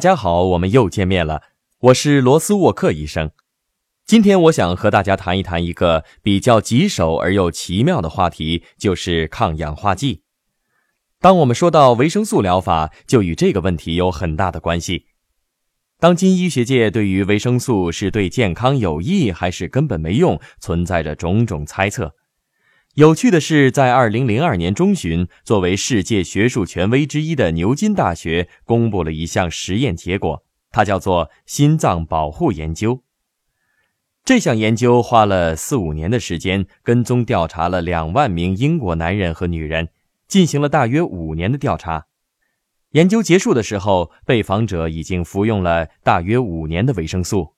大家好，我们又见面了，我是罗斯沃克医生。今天我想和大家谈一谈一个比较棘手而又奇妙的话题，就是抗氧化剂。当我们说到维生素疗法，就与这个问题有很大的关系。当今医学界对于维生素是对健康有益还是根本没用，存在着种种猜测。有趣的是，在二零零二年中旬，作为世界学术权威之一的牛津大学公布了一项实验结果，它叫做心脏保护研究。这项研究花了四五年的时间，跟踪调查了两万名英国男人和女人，进行了大约五年的调查。研究结束的时候，被访者已经服用了大约五年的维生素，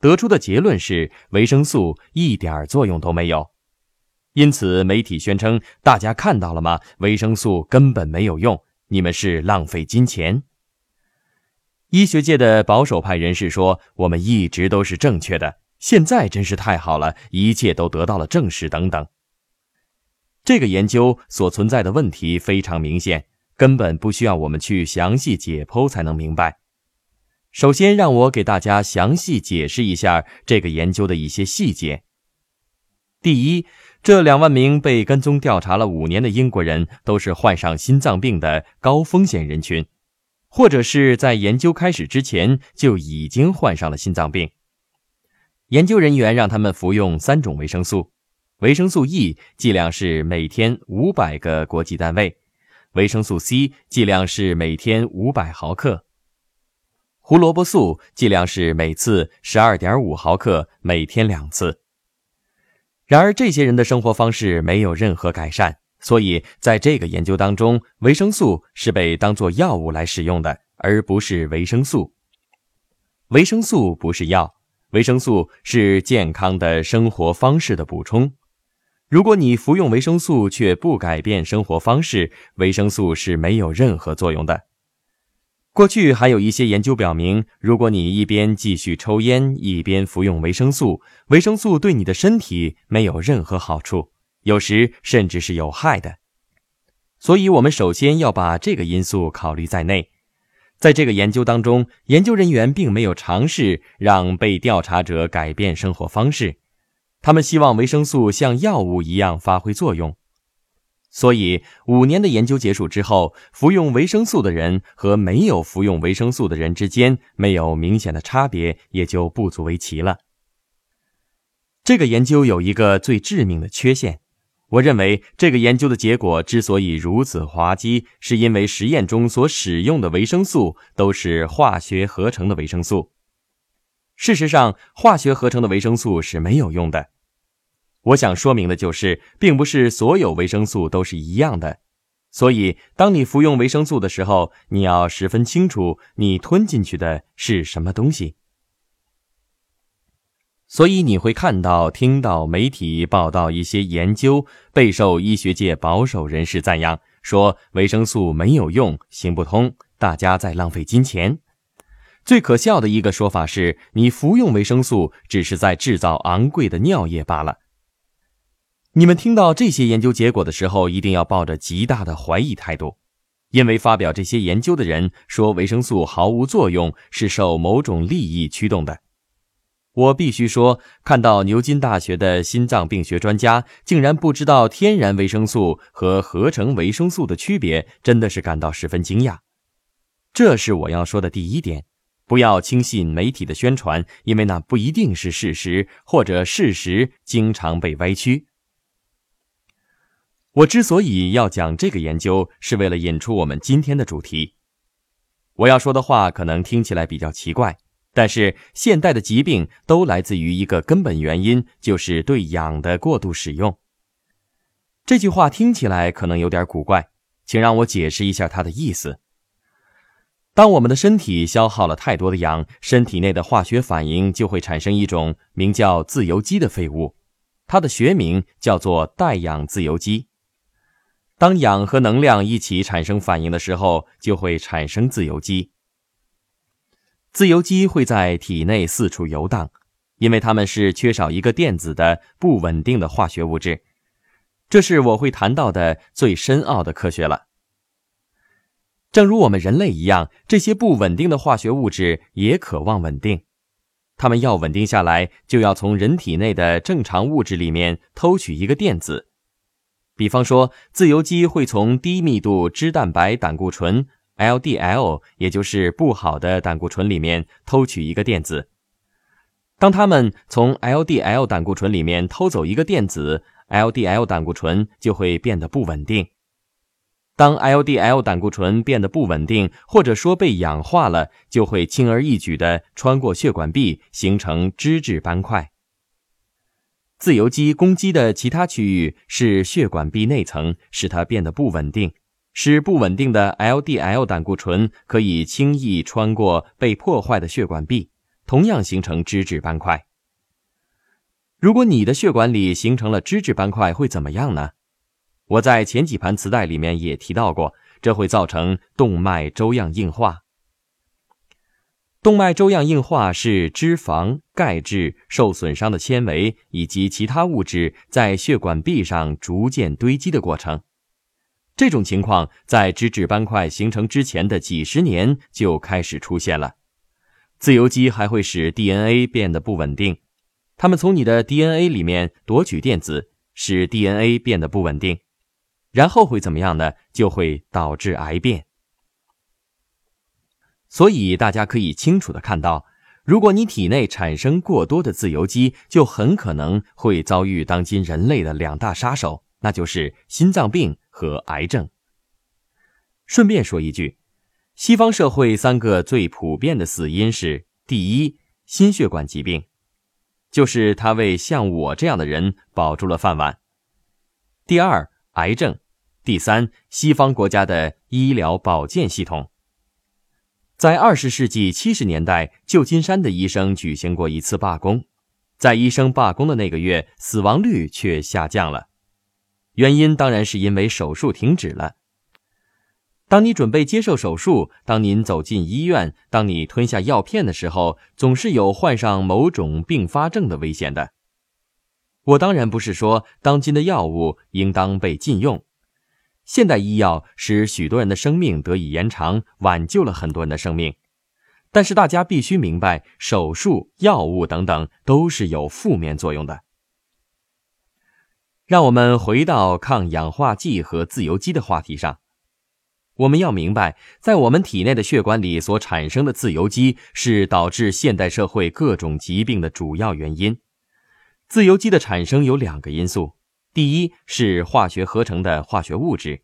得出的结论是维生素一点作用都没有。因此，媒体宣称：“大家看到了吗？维生素根本没有用，你们是浪费金钱。”医学界的保守派人士说：“我们一直都是正确的，现在真是太好了，一切都得到了证实。”等等。这个研究所存在的问题非常明显，根本不需要我们去详细解剖才能明白。首先，让我给大家详细解释一下这个研究的一些细节。第一。这两万名被跟踪调查了五年的英国人都是患上心脏病的高风险人群，或者是在研究开始之前就已经患上了心脏病。研究人员让他们服用三种维生素：维生素 E 剂量是每天五百个国际单位，维生素 C 剂量是每天五百毫克，胡萝卜素剂量是每次十二点五毫克，每天两次。然而，这些人的生活方式没有任何改善，所以在这个研究当中，维生素是被当作药物来使用的，而不是维生素。维生素不是药，维生素是健康的生活方式的补充。如果你服用维生素却不改变生活方式，维生素是没有任何作用的。过去还有一些研究表明，如果你一边继续抽烟，一边服用维生素，维生素对你的身体没有任何好处，有时甚至是有害的。所以，我们首先要把这个因素考虑在内。在这个研究当中，研究人员并没有尝试让被调查者改变生活方式，他们希望维生素像药物一样发挥作用。所以，五年的研究结束之后，服用维生素的人和没有服用维生素的人之间没有明显的差别，也就不足为奇了。这个研究有一个最致命的缺陷，我认为这个研究的结果之所以如此滑稽，是因为实验中所使用的维生素都是化学合成的维生素。事实上，化学合成的维生素是没有用的。我想说明的就是，并不是所有维生素都是一样的，所以当你服用维生素的时候，你要十分清楚你吞进去的是什么东西。所以你会看到、听到媒体报道一些研究备受医学界保守人士赞扬，说维生素没有用、行不通，大家在浪费金钱。最可笑的一个说法是，你服用维生素只是在制造昂贵的尿液罢了。你们听到这些研究结果的时候，一定要抱着极大的怀疑态度，因为发表这些研究的人说维生素毫无作用，是受某种利益驱动的。我必须说，看到牛津大学的心脏病学专家竟然不知道天然维生素和合成维生素的区别，真的是感到十分惊讶。这是我要说的第一点：不要轻信媒体的宣传，因为那不一定是事实，或者事实经常被歪曲。我之所以要讲这个研究，是为了引出我们今天的主题。我要说的话可能听起来比较奇怪，但是现代的疾病都来自于一个根本原因，就是对氧的过度使用。这句话听起来可能有点古怪，请让我解释一下它的意思。当我们的身体消耗了太多的氧，身体内的化学反应就会产生一种名叫自由基的废物，它的学名叫做带氧自由基。当氧和能量一起产生反应的时候，就会产生自由基。自由基会在体内四处游荡，因为它们是缺少一个电子的不稳定的化学物质。这是我会谈到的最深奥的科学了。正如我们人类一样，这些不稳定的化学物质也渴望稳定。它们要稳定下来，就要从人体内的正常物质里面偷取一个电子。比方说，自由基会从低密度脂蛋白胆固醇 （LDL），也就是不好的胆固醇里面偷取一个电子。当它们从 LDL 胆固醇里面偷走一个电子，LDL 胆固醇就会变得不稳定。当 LDL 胆固醇变得不稳定，或者说被氧化了，就会轻而易举地穿过血管壁，形成脂质斑块。自由基攻击的其他区域是血管壁内层，使它变得不稳定，使不稳定的 LDL 胆固醇可以轻易穿过被破坏的血管壁，同样形成脂质斑块。如果你的血管里形成了脂质斑块，会怎么样呢？我在前几盘磁带里面也提到过，这会造成动脉粥样硬化。动脉粥样硬化是脂肪、钙质受损伤的纤维以及其他物质在血管壁上逐渐堆积的过程。这种情况在脂质斑块形成之前的几十年就开始出现了。自由基还会使 DNA 变得不稳定，它们从你的 DNA 里面夺取电子，使 DNA 变得不稳定。然后会怎么样呢？就会导致癌变。所以大家可以清楚的看到，如果你体内产生过多的自由基，就很可能会遭遇当今人类的两大杀手，那就是心脏病和癌症。顺便说一句，西方社会三个最普遍的死因是：第一，心血管疾病，就是他为像我这样的人保住了饭碗；第二，癌症。第三，西方国家的医疗保健系统，在二十世纪七十年代，旧金山的医生举行过一次罢工，在医生罢工的那个月，死亡率却下降了，原因当然是因为手术停止了。当你准备接受手术，当您走进医院，当你吞下药片的时候，总是有患上某种并发症的危险的。我当然不是说当今的药物应当被禁用。现代医药使许多人的生命得以延长，挽救了很多人的生命。但是大家必须明白，手术、药物等等都是有负面作用的。让我们回到抗氧化剂和自由基的话题上。我们要明白，在我们体内的血管里所产生的自由基是导致现代社会各种疾病的主要原因。自由基的产生有两个因素。第一是化学合成的化学物质，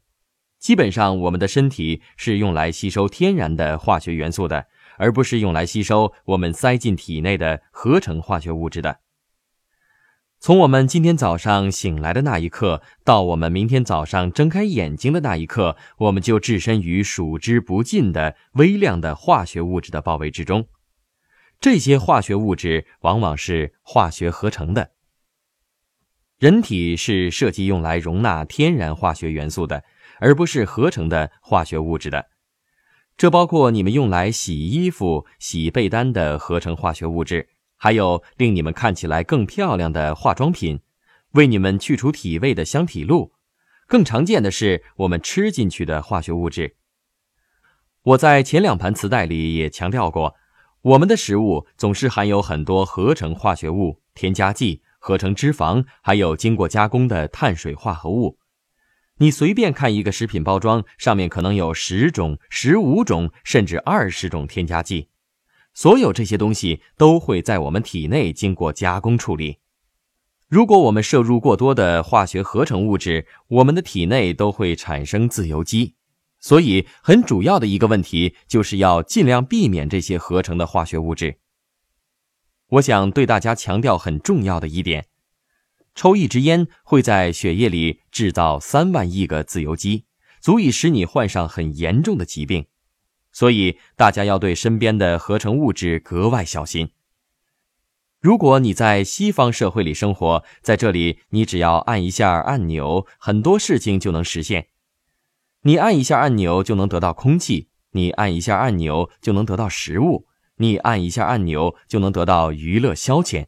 基本上我们的身体是用来吸收天然的化学元素的，而不是用来吸收我们塞进体内的合成化学物质的。从我们今天早上醒来的那一刻，到我们明天早上睁开眼睛的那一刻，我们就置身于数之不尽的微量的化学物质的包围之中。这些化学物质往往是化学合成的。人体是设计用来容纳天然化学元素的，而不是合成的化学物质的。这包括你们用来洗衣服、洗被单的合成化学物质，还有令你们看起来更漂亮的化妆品，为你们去除体味的香体露。更常见的是我们吃进去的化学物质。我在前两盘磁带里也强调过，我们的食物总是含有很多合成化学物、添加剂。合成脂肪，还有经过加工的碳水化合物。你随便看一个食品包装，上面可能有十种、十五种，甚至二十种添加剂。所有这些东西都会在我们体内经过加工处理。如果我们摄入过多的化学合成物质，我们的体内都会产生自由基。所以，很主要的一个问题就是要尽量避免这些合成的化学物质。我想对大家强调很重要的一点：抽一支烟会在血液里制造三万亿个自由基，足以使你患上很严重的疾病。所以大家要对身边的合成物质格外小心。如果你在西方社会里生活，在这里你只要按一下按钮，很多事情就能实现。你按一下按钮就能得到空气，你按一下按钮就能得到食物。你按一下按钮就能得到娱乐消遣，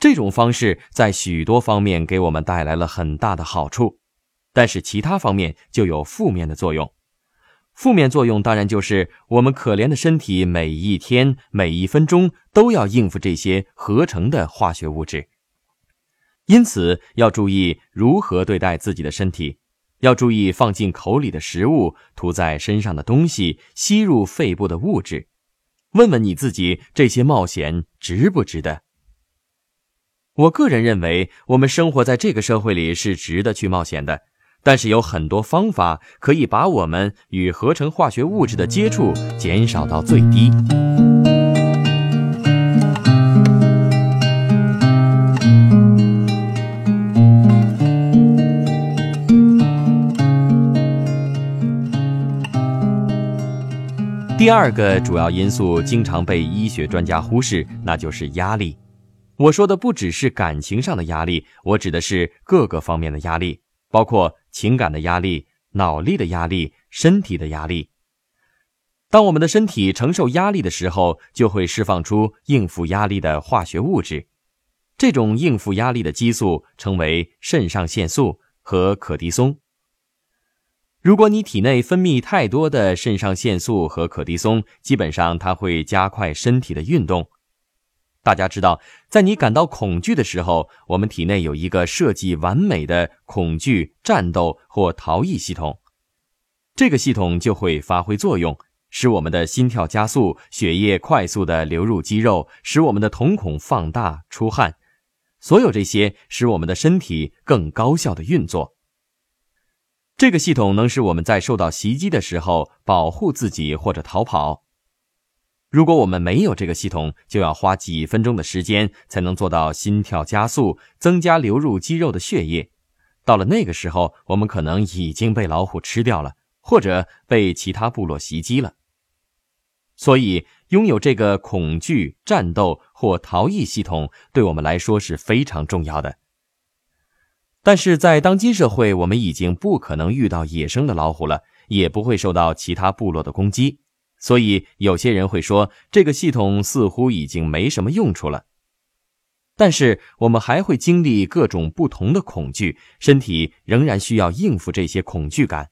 这种方式在许多方面给我们带来了很大的好处，但是其他方面就有负面的作用。负面作用当然就是我们可怜的身体每一天每一分钟都要应付这些合成的化学物质，因此要注意如何对待自己的身体，要注意放进口里的食物、涂在身上的东西、吸入肺部的物质。问问你自己，这些冒险值不值得？我个人认为，我们生活在这个社会里是值得去冒险的。但是有很多方法可以把我们与合成化学物质的接触减少到最低。第二个主要因素经常被医学专家忽视，那就是压力。我说的不只是感情上的压力，我指的是各个方面的压力，包括。情感的压力、脑力的压力、身体的压力。当我们的身体承受压力的时候，就会释放出应付压力的化学物质。这种应付压力的激素称为肾上腺素和可的松。如果你体内分泌太多的肾上腺素和可的松，基本上它会加快身体的运动。大家知道，在你感到恐惧的时候，我们体内有一个设计完美的恐惧、战斗或逃逸系统，这个系统就会发挥作用，使我们的心跳加速，血液快速的流入肌肉，使我们的瞳孔放大、出汗，所有这些使我们的身体更高效的运作。这个系统能使我们在受到袭击的时候保护自己或者逃跑。如果我们没有这个系统，就要花几分钟的时间才能做到心跳加速，增加流入肌肉的血液。到了那个时候，我们可能已经被老虎吃掉了，或者被其他部落袭击了。所以，拥有这个恐惧、战斗或逃逸系统，对我们来说是非常重要的。但是在当今社会，我们已经不可能遇到野生的老虎了，也不会受到其他部落的攻击。所以，有些人会说，这个系统似乎已经没什么用处了。但是，我们还会经历各种不同的恐惧，身体仍然需要应付这些恐惧感。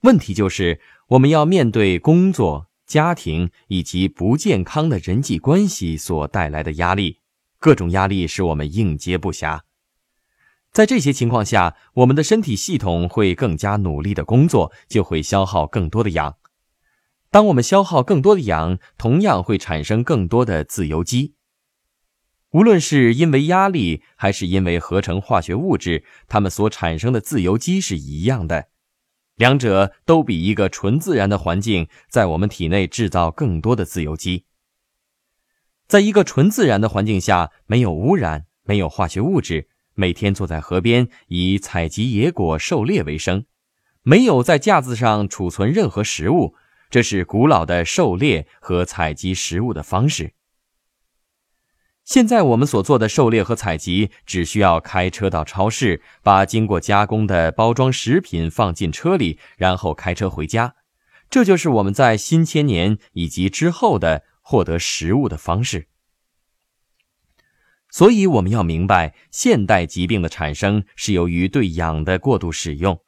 问题就是，我们要面对工作、家庭以及不健康的人际关系所带来的压力，各种压力使我们应接不暇。在这些情况下，我们的身体系统会更加努力的工作，就会消耗更多的氧。当我们消耗更多的氧，同样会产生更多的自由基。无论是因为压力，还是因为合成化学物质，它们所产生的自由基是一样的。两者都比一个纯自然的环境在我们体内制造更多的自由基。在一个纯自然的环境下，没有污染，没有化学物质，每天坐在河边以采集野果、狩猎为生，没有在架子上储存任何食物。这是古老的狩猎和采集食物的方式。现在我们所做的狩猎和采集，只需要开车到超市，把经过加工的包装食品放进车里，然后开车回家。这就是我们在新千年以及之后的获得食物的方式。所以，我们要明白，现代疾病的产生是由于对氧的过度使用。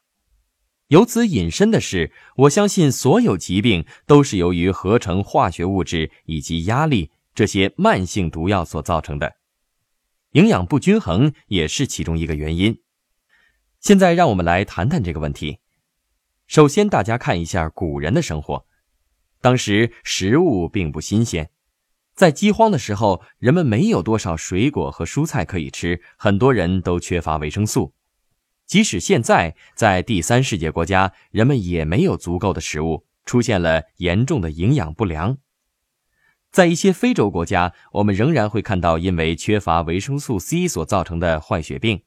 由此引申的是，我相信所有疾病都是由于合成化学物质以及压力这些慢性毒药所造成的，营养不均衡也是其中一个原因。现在让我们来谈谈这个问题。首先，大家看一下古人的生活，当时食物并不新鲜，在饥荒的时候，人们没有多少水果和蔬菜可以吃，很多人都缺乏维生素。即使现在在第三世界国家，人们也没有足够的食物，出现了严重的营养不良。在一些非洲国家，我们仍然会看到因为缺乏维生素 C 所造成的坏血病，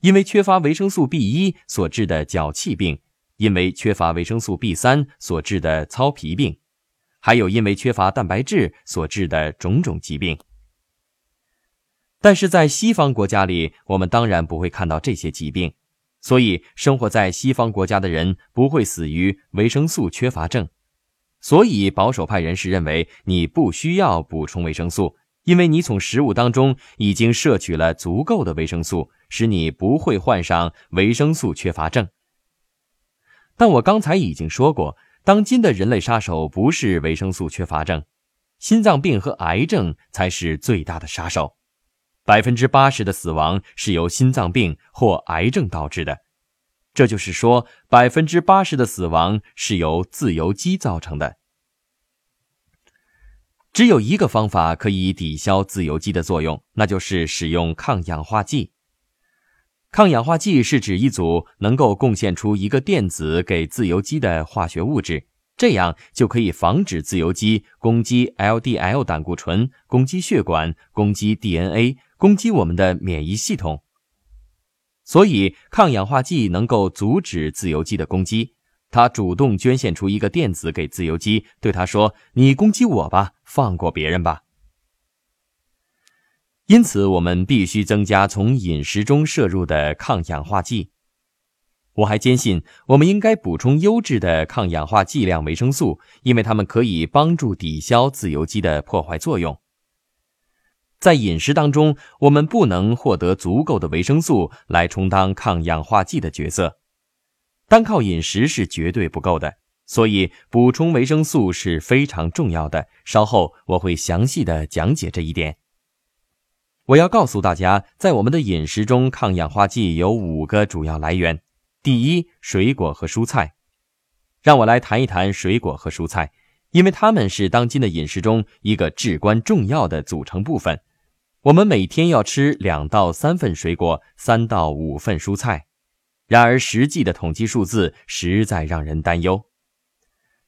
因为缺乏维生素 B 一所致的脚气病，因为缺乏维生素 B 三所致的糙皮病，还有因为缺乏蛋白质所致的种种疾病。但是在西方国家里，我们当然不会看到这些疾病。所以，生活在西方国家的人不会死于维生素缺乏症。所以，保守派人士认为你不需要补充维生素，因为你从食物当中已经摄取了足够的维生素，使你不会患上维生素缺乏症。但我刚才已经说过，当今的人类杀手不是维生素缺乏症，心脏病和癌症才是最大的杀手。百分之八十的死亡是由心脏病或癌症导致的，这就是说，百分之八十的死亡是由自由基造成的。只有一个方法可以抵消自由基的作用，那就是使用抗氧化剂。抗氧化剂是指一组能够贡献出一个电子给自由基的化学物质，这样就可以防止自由基攻击 LDL 胆固醇、攻击血管、攻击 DNA。攻击我们的免疫系统，所以抗氧化剂能够阻止自由基的攻击。它主动捐献出一个电子给自由基，对它说：“你攻击我吧，放过别人吧。”因此，我们必须增加从饮食中摄入的抗氧化剂。我还坚信，我们应该补充优质的抗氧化剂量维生素，因为它们可以帮助抵消自由基的破坏作用。在饮食当中，我们不能获得足够的维生素来充当抗氧化剂的角色，单靠饮食是绝对不够的。所以，补充维生素是非常重要的。稍后我会详细的讲解这一点。我要告诉大家，在我们的饮食中，抗氧化剂有五个主要来源。第一，水果和蔬菜。让我来谈一谈水果和蔬菜，因为它们是当今的饮食中一个至关重要的组成部分。我们每天要吃两到三份水果，三到五份蔬菜。然而，实际的统计数字实在让人担忧。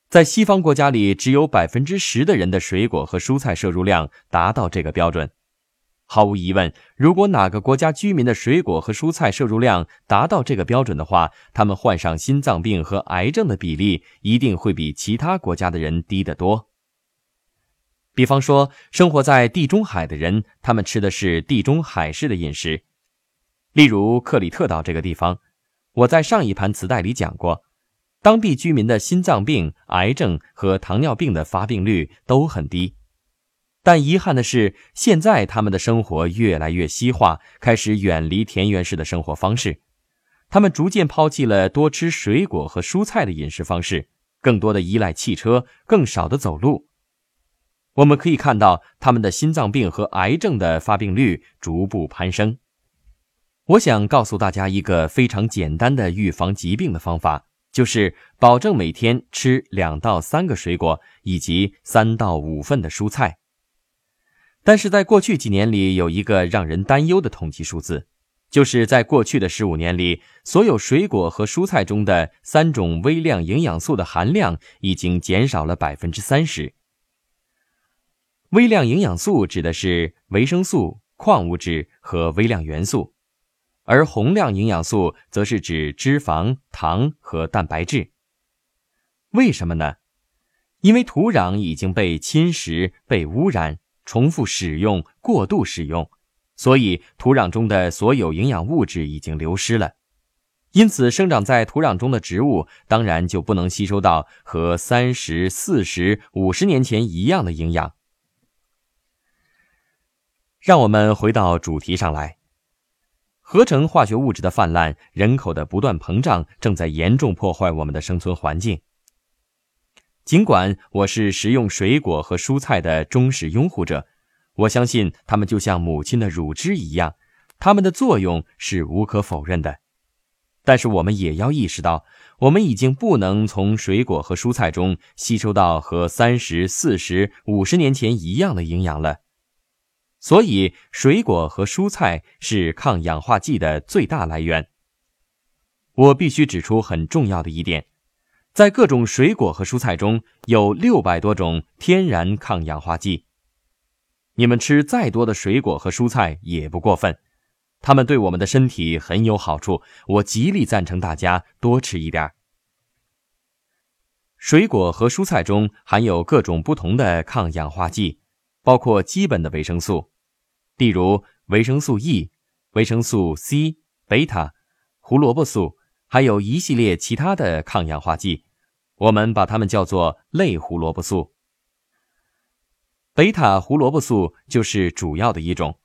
在西方国家里，只有百分之十的人的水果和蔬菜摄入量达到这个标准。毫无疑问，如果哪个国家居民的水果和蔬菜摄入量达到这个标准的话，他们患上心脏病和癌症的比例一定会比其他国家的人低得多。比方说，生活在地中海的人，他们吃的是地中海式的饮食。例如克里特岛这个地方，我在上一盘磁带里讲过，当地居民的心脏病、癌症和糖尿病的发病率都很低。但遗憾的是，现在他们的生活越来越西化，开始远离田园式的生活方式。他们逐渐抛弃了多吃水果和蔬菜的饮食方式，更多的依赖汽车，更少的走路。我们可以看到，他们的心脏病和癌症的发病率逐步攀升。我想告诉大家一个非常简单的预防疾病的方法，就是保证每天吃两到三个水果以及三到五份的蔬菜。但是在过去几年里，有一个让人担忧的统计数字，就是在过去的十五年里，所有水果和蔬菜中的三种微量营养素的含量已经减少了百分之三十。微量营养素指的是维生素、矿物质和微量元素，而宏量营养素则是指脂肪、糖和蛋白质。为什么呢？因为土壤已经被侵蚀、被污染、重复使用、过度使用，所以土壤中的所有营养物质已经流失了。因此，生长在土壤中的植物当然就不能吸收到和三十四十五十年前一样的营养。让我们回到主题上来。合成化学物质的泛滥，人口的不断膨胀，正在严重破坏我们的生存环境。尽管我是食用水果和蔬菜的忠实拥护者，我相信它们就像母亲的乳汁一样，它们的作用是无可否认的。但是我们也要意识到，我们已经不能从水果和蔬菜中吸收到和三十四十五十年前一样的营养了。所以，水果和蔬菜是抗氧化剂的最大来源。我必须指出很重要的一点，在各种水果和蔬菜中有六百多种天然抗氧化剂。你们吃再多的水果和蔬菜也不过分，它们对我们的身体很有好处。我极力赞成大家多吃一点。水果和蔬菜中含有各种不同的抗氧化剂，包括基本的维生素。例如维生素 E、维生素 C、贝塔、胡萝卜素，还有一系列其他的抗氧化剂，我们把它们叫做类胡萝卜素。贝塔胡萝卜素就是主要的一种，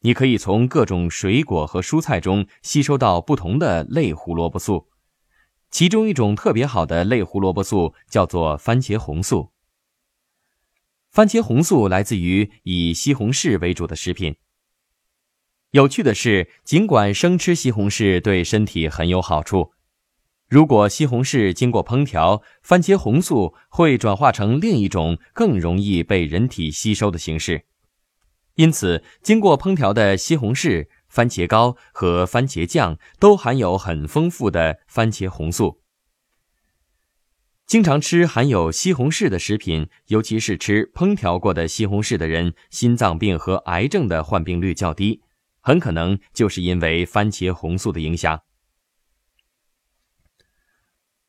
你可以从各种水果和蔬菜中吸收到不同的类胡萝卜素。其中一种特别好的类胡萝卜素叫做番茄红素。番茄红素来自于以西红柿为主的食品。有趣的是，尽管生吃西红柿对身体很有好处，如果西红柿经过烹调，番茄红素会转化成另一种更容易被人体吸收的形式。因此，经过烹调的西红柿、番茄膏和番茄酱都含有很丰富的番茄红素。经常吃含有西红柿的食品，尤其是吃烹调过的西红柿的人，心脏病和癌症的患病率较低。很可能就是因为番茄红素的影响。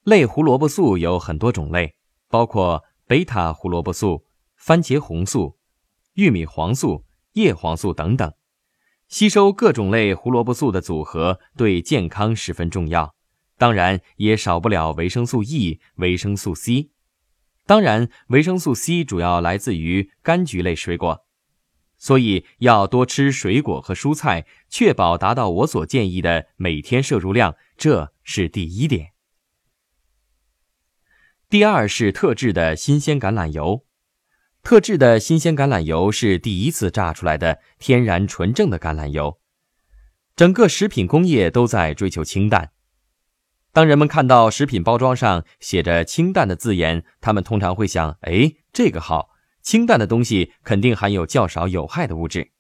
类胡萝卜素有很多种类，包括贝塔胡萝卜素、番茄红素、玉米黄素、叶黄素等等。吸收各种类胡萝卜素的组合对健康十分重要，当然也少不了维生素 E、维生素 C。当然，维生素 C 主要来自于柑橘类水果。所以要多吃水果和蔬菜，确保达到我所建议的每天摄入量，这是第一点。第二是特制的新鲜橄榄油，特制的新鲜橄榄油是第一次榨出来的天然纯正的橄榄油。整个食品工业都在追求清淡。当人们看到食品包装上写着“清淡”的字眼，他们通常会想：哎，这个好。清淡的东西肯定含有较少有害的物质，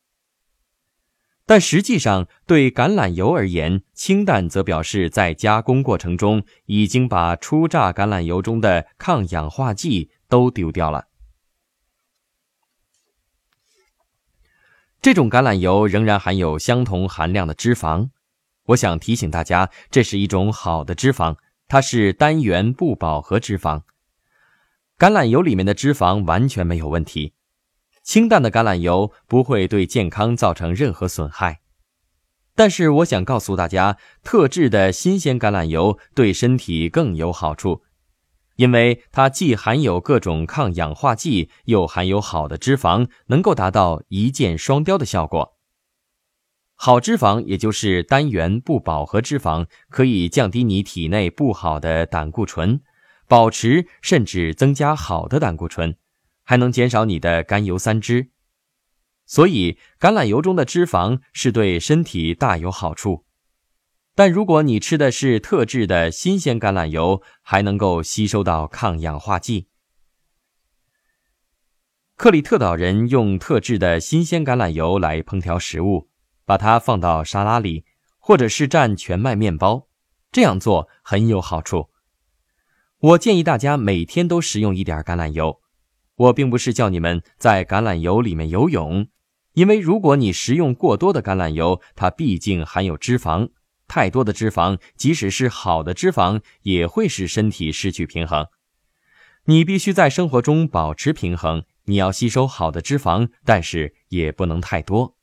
但实际上对橄榄油而言，清淡则表示在加工过程中已经把初榨橄榄油中的抗氧化剂都丢掉了。这种橄榄油仍然含有相同含量的脂肪，我想提醒大家，这是一种好的脂肪，它是单元不饱和脂肪。橄榄油里面的脂肪完全没有问题，清淡的橄榄油不会对健康造成任何损害。但是我想告诉大家，特制的新鲜橄榄油对身体更有好处，因为它既含有各种抗氧化剂，又含有好的脂肪，能够达到一箭双雕的效果。好脂肪，也就是单元不饱和脂肪，可以降低你体内不好的胆固醇。保持甚至增加好的胆固醇，还能减少你的甘油三酯，所以橄榄油中的脂肪是对身体大有好处。但如果你吃的是特制的新鲜橄榄油，还能够吸收到抗氧化剂。克里特岛人用特制的新鲜橄榄油来烹调食物，把它放到沙拉里，或者是蘸全麦面包，这样做很有好处。我建议大家每天都食用一点橄榄油。我并不是叫你们在橄榄油里面游泳，因为如果你食用过多的橄榄油，它毕竟含有脂肪，太多的脂肪，即使是好的脂肪，也会使身体失去平衡。你必须在生活中保持平衡，你要吸收好的脂肪，但是也不能太多。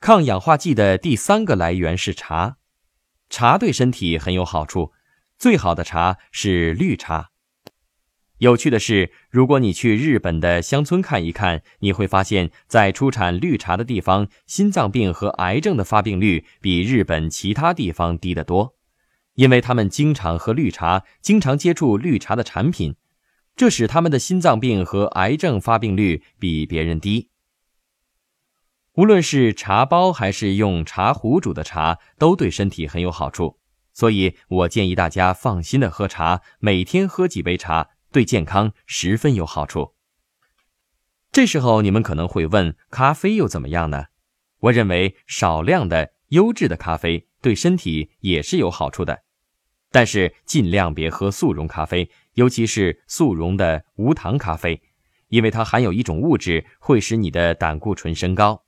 抗氧化剂的第三个来源是茶。茶对身体很有好处，最好的茶是绿茶。有趣的是，如果你去日本的乡村看一看，你会发现在出产绿茶的地方，心脏病和癌症的发病率比日本其他地方低得多，因为他们经常喝绿茶，经常接触绿茶的产品，这使他们的心脏病和癌症发病率比别人低。无论是茶包还是用茶壶煮的茶，都对身体很有好处。所以我建议大家放心的喝茶，每天喝几杯茶，对健康十分有好处。这时候你们可能会问，咖啡又怎么样呢？我认为少量的优质的咖啡对身体也是有好处的，但是尽量别喝速溶咖啡，尤其是速溶的无糖咖啡，因为它含有一种物质会使你的胆固醇升高。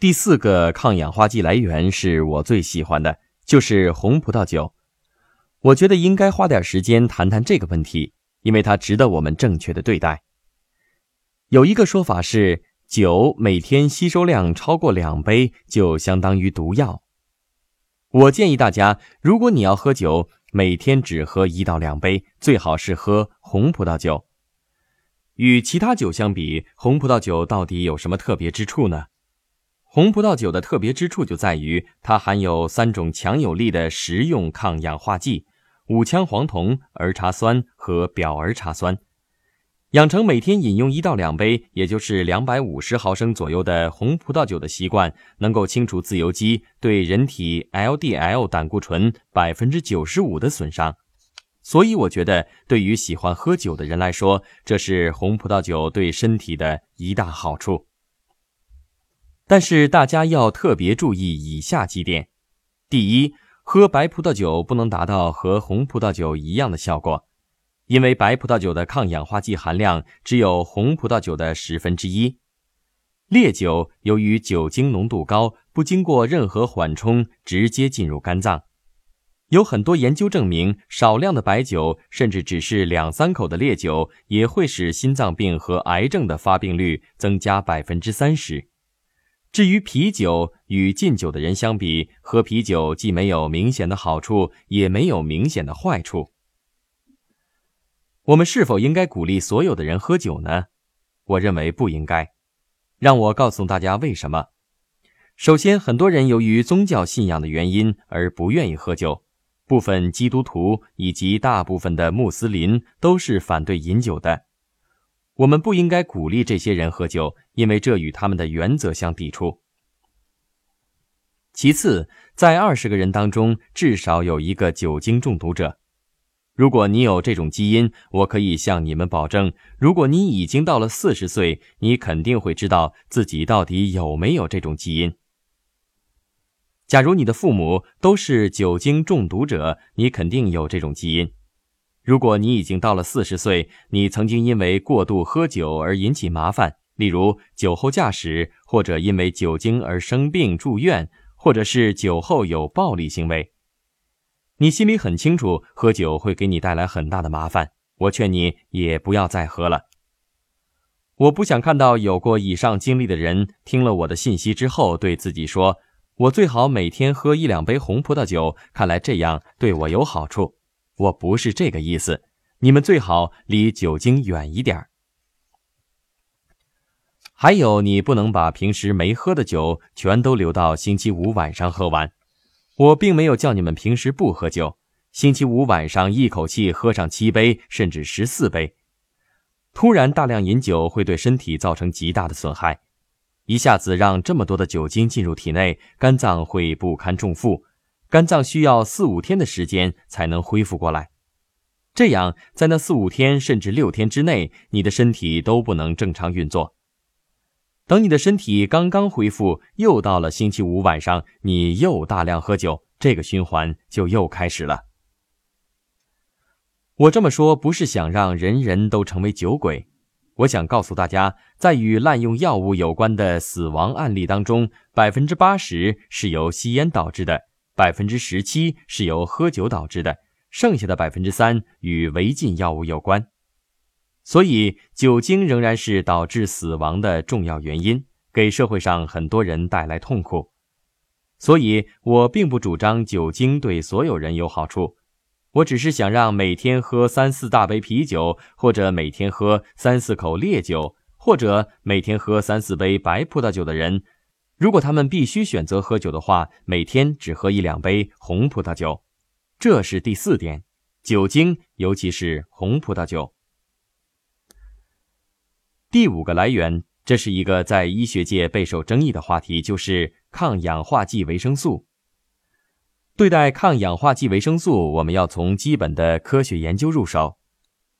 第四个抗氧化剂来源是我最喜欢的，就是红葡萄酒。我觉得应该花点时间谈谈这个问题，因为它值得我们正确的对待。有一个说法是，酒每天吸收量超过两杯就相当于毒药。我建议大家，如果你要喝酒，每天只喝一到两杯，最好是喝红葡萄酒。与其他酒相比，红葡萄酒到底有什么特别之处呢？红葡萄酒的特别之处就在于它含有三种强有力的食用抗氧化剂：五羟黄酮、儿茶酸和表儿茶酸。养成每天饮用一到两杯，也就是两百五十毫升左右的红葡萄酒的习惯，能够清除自由基对人体 LDL 胆固醇百分之九十五的损伤。所以，我觉得对于喜欢喝酒的人来说，这是红葡萄酒对身体的一大好处。但是大家要特别注意以下几点：第一，喝白葡萄酒不能达到和红葡萄酒一样的效果，因为白葡萄酒的抗氧化剂含量只有红葡萄酒的十分之一。烈酒由于酒精浓度高，不经过任何缓冲，直接进入肝脏。有很多研究证明，少量的白酒，甚至只是两三口的烈酒，也会使心脏病和癌症的发病率增加百分之三十。至于啤酒，与禁酒的人相比，喝啤酒既没有明显的好处，也没有明显的坏处。我们是否应该鼓励所有的人喝酒呢？我认为不应该。让我告诉大家为什么。首先，很多人由于宗教信仰的原因而不愿意喝酒，部分基督徒以及大部分的穆斯林都是反对饮酒的。我们不应该鼓励这些人喝酒，因为这与他们的原则相抵触。其次，在二十个人当中，至少有一个酒精中毒者。如果你有这种基因，我可以向你们保证，如果你已经到了四十岁，你肯定会知道自己到底有没有这种基因。假如你的父母都是酒精中毒者，你肯定有这种基因。如果你已经到了四十岁，你曾经因为过度喝酒而引起麻烦，例如酒后驾驶，或者因为酒精而生病住院，或者是酒后有暴力行为，你心里很清楚，喝酒会给你带来很大的麻烦。我劝你也不要再喝了。我不想看到有过以上经历的人听了我的信息之后，对自己说：“我最好每天喝一两杯红葡萄酒，看来这样对我有好处。”我不是这个意思，你们最好离酒精远一点还有，你不能把平时没喝的酒全都留到星期五晚上喝完。我并没有叫你们平时不喝酒，星期五晚上一口气喝上七杯甚至十四杯。突然大量饮酒会对身体造成极大的损害，一下子让这么多的酒精进入体内，肝脏会不堪重负。肝脏需要四五天的时间才能恢复过来，这样在那四五天甚至六天之内，你的身体都不能正常运作。等你的身体刚刚恢复，又到了星期五晚上，你又大量喝酒，这个循环就又开始了。我这么说不是想让人人都成为酒鬼，我想告诉大家，在与滥用药物有关的死亡案例当中，百分之八十是由吸烟导致的。百分之十七是由喝酒导致的，剩下的百分之三与违禁药物有关，所以酒精仍然是导致死亡的重要原因，给社会上很多人带来痛苦。所以我并不主张酒精对所有人有好处，我只是想让每天喝三四大杯啤酒，或者每天喝三四口烈酒，或者每天喝三四杯白葡萄酒的人。如果他们必须选择喝酒的话，每天只喝一两杯红葡萄酒，这是第四点。酒精，尤其是红葡萄酒。第五个来源，这是一个在医学界备受争议的话题，就是抗氧化剂维生素。对待抗氧化剂维生素，我们要从基本的科学研究入手。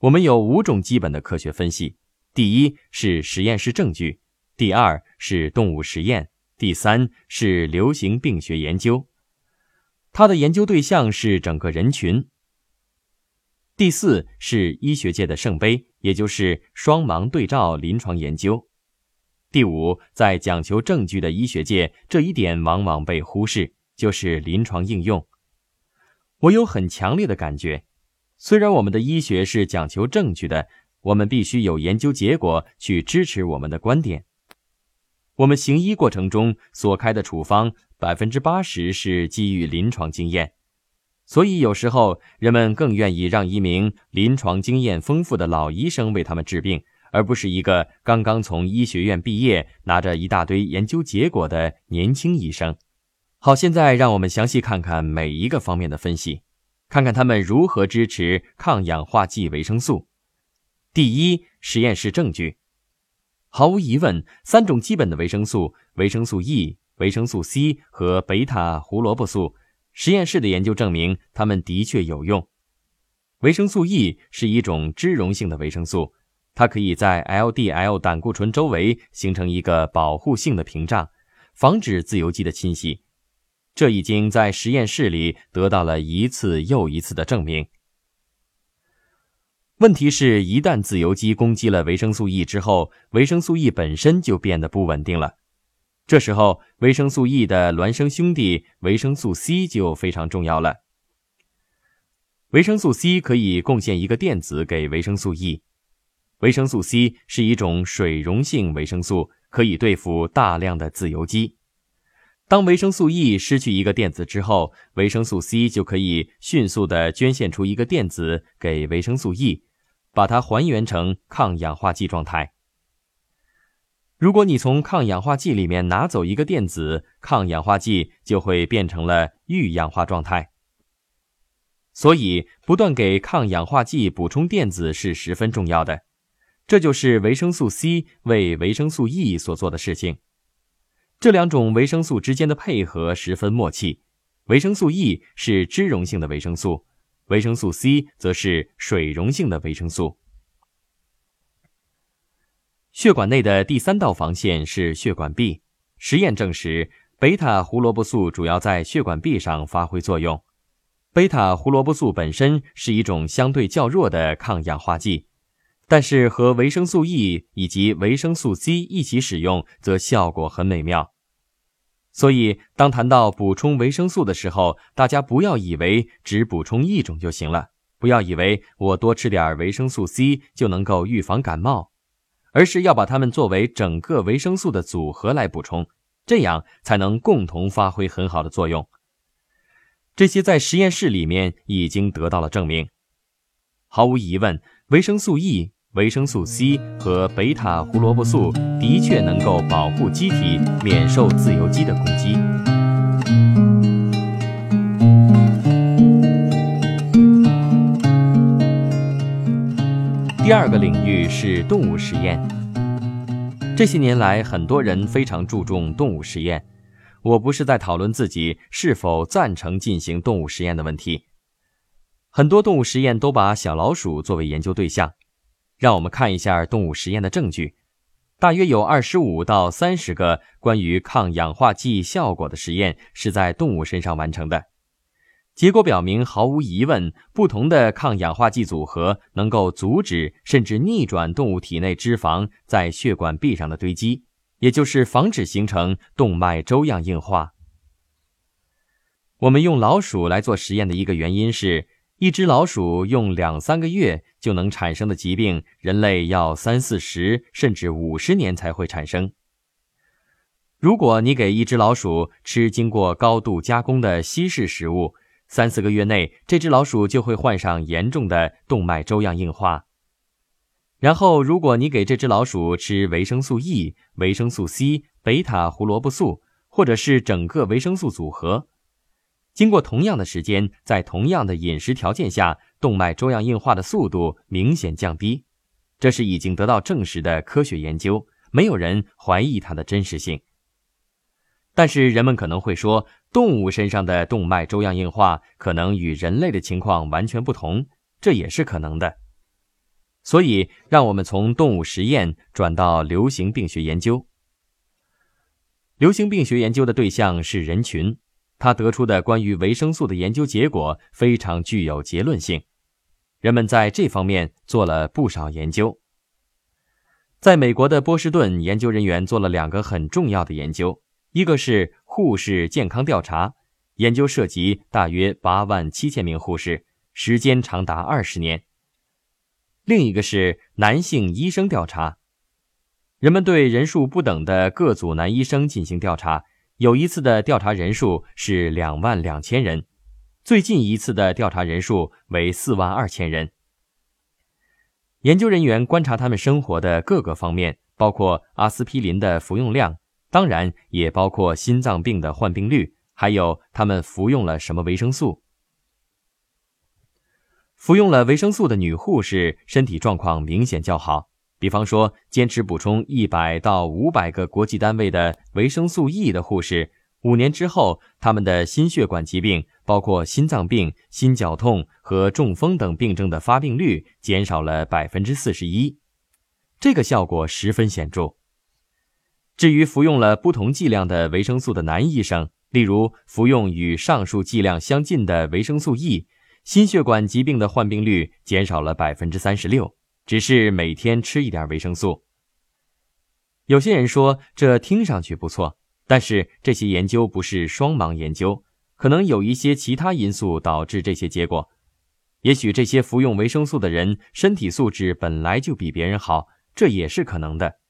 我们有五种基本的科学分析：第一是实验室证据，第二是动物实验。第三是流行病学研究，它的研究对象是整个人群。第四是医学界的圣杯，也就是双盲对照临床研究。第五，在讲求证据的医学界，这一点往往被忽视，就是临床应用。我有很强烈的感觉，虽然我们的医学是讲求证据的，我们必须有研究结果去支持我们的观点。我们行医过程中所开的处方，百分之八十是基于临床经验，所以有时候人们更愿意让一名临床经验丰富的老医生为他们治病，而不是一个刚刚从医学院毕业、拿着一大堆研究结果的年轻医生。好，现在让我们详细看看每一个方面的分析，看看他们如何支持抗氧化剂维生素。第一，实验室证据。毫无疑问，三种基本的维生素——维生素 E、维生素 C 和贝塔胡萝卜素，实验室的研究证明它们的确有用。维生素 E 是一种脂溶性的维生素，它可以在 LDL 胆固醇周围形成一个保护性的屏障，防止自由基的侵袭。这已经在实验室里得到了一次又一次的证明。问题是，一旦自由基攻击了维生素 E 之后，维生素 E 本身就变得不稳定了。这时候，维生素 E 的孪生兄弟维生素 C 就非常重要了。维生素 C 可以贡献一个电子给维生素 E。维生素 C 是一种水溶性维生素，可以对付大量的自由基。当维生素 E 失去一个电子之后，维生素 C 就可以迅速地捐献出一个电子给维生素 E，把它还原成抗氧化剂状态。如果你从抗氧化剂里面拿走一个电子，抗氧化剂就会变成了预氧化状态。所以，不断给抗氧化剂补充电子是十分重要的。这就是维生素 C 为维生素 E 所做的事情。这两种维生素之间的配合十分默契。维生素 E 是脂溶性的维生素，维生素 C 则是水溶性的维生素。血管内的第三道防线是血管壁。实验证实，贝塔胡萝卜素主要在血管壁上发挥作用。贝塔胡萝卜素本身是一种相对较弱的抗氧化剂。但是和维生素 E 以及维生素 C 一起使用，则效果很美妙。所以，当谈到补充维生素的时候，大家不要以为只补充一种就行了，不要以为我多吃点维生素 C 就能够预防感冒，而是要把它们作为整个维生素的组合来补充，这样才能共同发挥很好的作用。这些在实验室里面已经得到了证明。毫无疑问，维生素 E。维生素 C 和贝塔胡萝卜素的确能够保护机体免受自由基的攻击。第二个领域是动物实验。这些年来，很多人非常注重动物实验。我不是在讨论自己是否赞成进行动物实验的问题。很多动物实验都把小老鼠作为研究对象。让我们看一下动物实验的证据，大约有二十五到三十个关于抗氧化剂效果的实验是在动物身上完成的。结果表明，毫无疑问，不同的抗氧化剂组合能够阻止甚至逆转动物体内脂肪在血管壁上的堆积，也就是防止形成动脉粥样硬化。我们用老鼠来做实验的一个原因是。一只老鼠用两三个月就能产生的疾病，人类要三四十甚至五十年才会产生。如果你给一只老鼠吃经过高度加工的西式食物，三四个月内，这只老鼠就会患上严重的动脉粥样硬化。然后，如果你给这只老鼠吃维生素 E、维生素 C、贝塔胡萝卜素，或者是整个维生素组合。经过同样的时间，在同样的饮食条件下，动脉粥样硬化的速度明显降低，这是已经得到证实的科学研究，没有人怀疑它的真实性。但是人们可能会说，动物身上的动脉粥样硬化可能与人类的情况完全不同，这也是可能的。所以，让我们从动物实验转到流行病学研究。流行病学研究的对象是人群。他得出的关于维生素的研究结果非常具有结论性，人们在这方面做了不少研究。在美国的波士顿，研究人员做了两个很重要的研究，一个是护士健康调查，研究涉及大约八万七千名护士，时间长达二十年；另一个是男性医生调查，人们对人数不等的各组男医生进行调查。有一次的调查人数是两万两千人，最近一次的调查人数为四万二千人。研究人员观察他们生活的各个方面，包括阿司匹林的服用量，当然也包括心脏病的患病率，还有他们服用了什么维生素。服用了维生素的女护士身体状况明显较好。比方说，坚持补充一百到五百个国际单位的维生素 E 的护士，五年之后，他们的心血管疾病，包括心脏病、心绞痛和中风等病症的发病率减少了百分之四十一，这个效果十分显著。至于服用了不同剂量的维生素的男医生，例如服用与上述剂量相近的维生素 E。心血管疾病的患病率减少了百分之三十六，只是每天吃一点维生素。有些人说这听上去不错，但是这些研究不是双盲研究，可能有一些其他因素导致这些结果。也许这些服用维生素的人身体素质本来就比别人好，这也是可能的。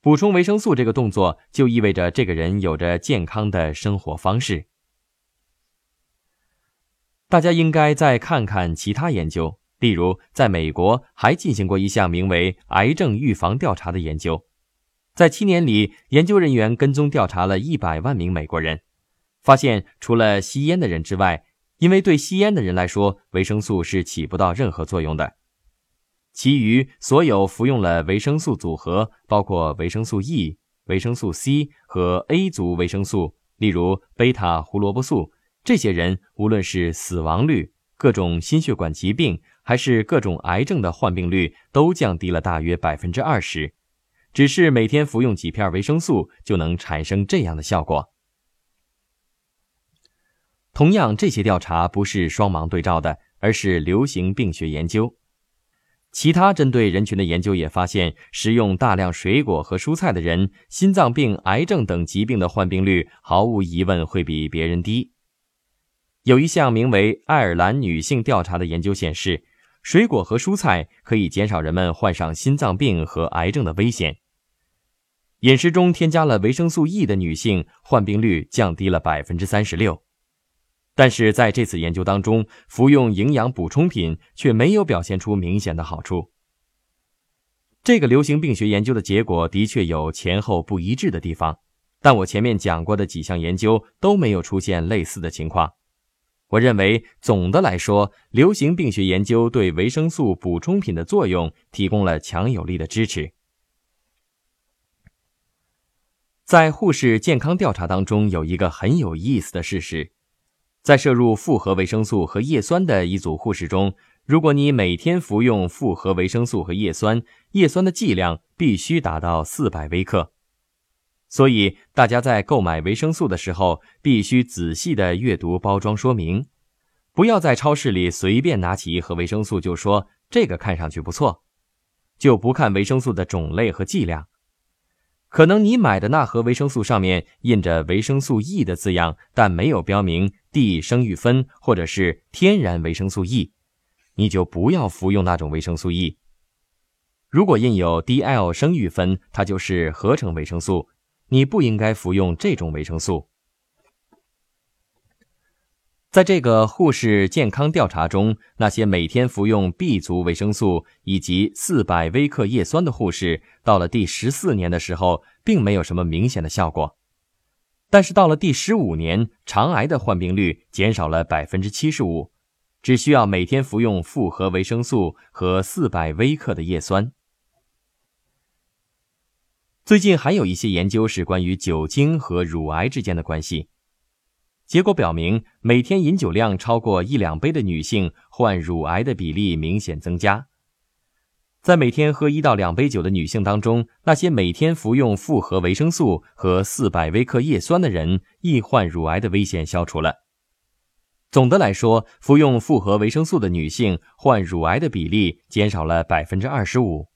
补充维生素这个动作就意味着这个人有着健康的生活方式。大家应该再看看其他研究，例如，在美国还进行过一项名为“癌症预防调查”的研究。在七年里，研究人员跟踪调查了一百万名美国人，发现除了吸烟的人之外，因为对吸烟的人来说，维生素是起不到任何作用的。其余所有服用了维生素组合，包括维生素 E、维生素 C 和 A 族维生素，例如贝塔胡萝卜素。这些人无论是死亡率、各种心血管疾病，还是各种癌症的患病率，都降低了大约百分之二十。只是每天服用几片维生素就能产生这样的效果。同样，这些调查不是双盲对照的，而是流行病学研究。其他针对人群的研究也发现，食用大量水果和蔬菜的人，心脏病、癌症等疾病的患病率毫无疑问会比别人低。有一项名为“爱尔兰女性调查”的研究显示，水果和蔬菜可以减少人们患上心脏病和癌症的危险。饮食中添加了维生素 E 的女性患病率降低了百分之三十六，但是在这次研究当中，服用营养补充品却没有表现出明显的好处。这个流行病学研究的结果的确有前后不一致的地方，但我前面讲过的几项研究都没有出现类似的情况。我认为，总的来说，流行病学研究对维生素补充品的作用提供了强有力的支持。在护士健康调查当中，有一个很有意思的事实：在摄入复合维生素和叶酸的一组护士中，如果你每天服用复合维生素和叶酸，叶酸的剂量必须达到四百微克。所以，大家在购买维生素的时候，必须仔细的阅读包装说明，不要在超市里随便拿起一盒维生素就说这个看上去不错，就不看维生素的种类和剂量。可能你买的那盒维生素上面印着维生素 E 的字样，但没有标明 D 生育酚或者是天然维生素 E，你就不要服用那种维生素 E。如果印有 DL 生育酚，它就是合成维生素。你不应该服用这种维生素。在这个护士健康调查中，那些每天服用 B 族维生素以及四百微克叶酸的护士，到了第十四年的时候，并没有什么明显的效果。但是到了第十五年，肠癌的患病率减少了百分之七十五，只需要每天服用复合维生素和四百微克的叶酸。最近还有一些研究是关于酒精和乳癌之间的关系。结果表明，每天饮酒量超过一两杯的女性患乳癌的比例明显增加。在每天喝一到两杯酒的女性当中，那些每天服用复合维生素和四百微克叶酸的人，易患乳癌的危险消除了。总的来说，服用复合维生素的女性患乳癌的比例减少了百分之二十五。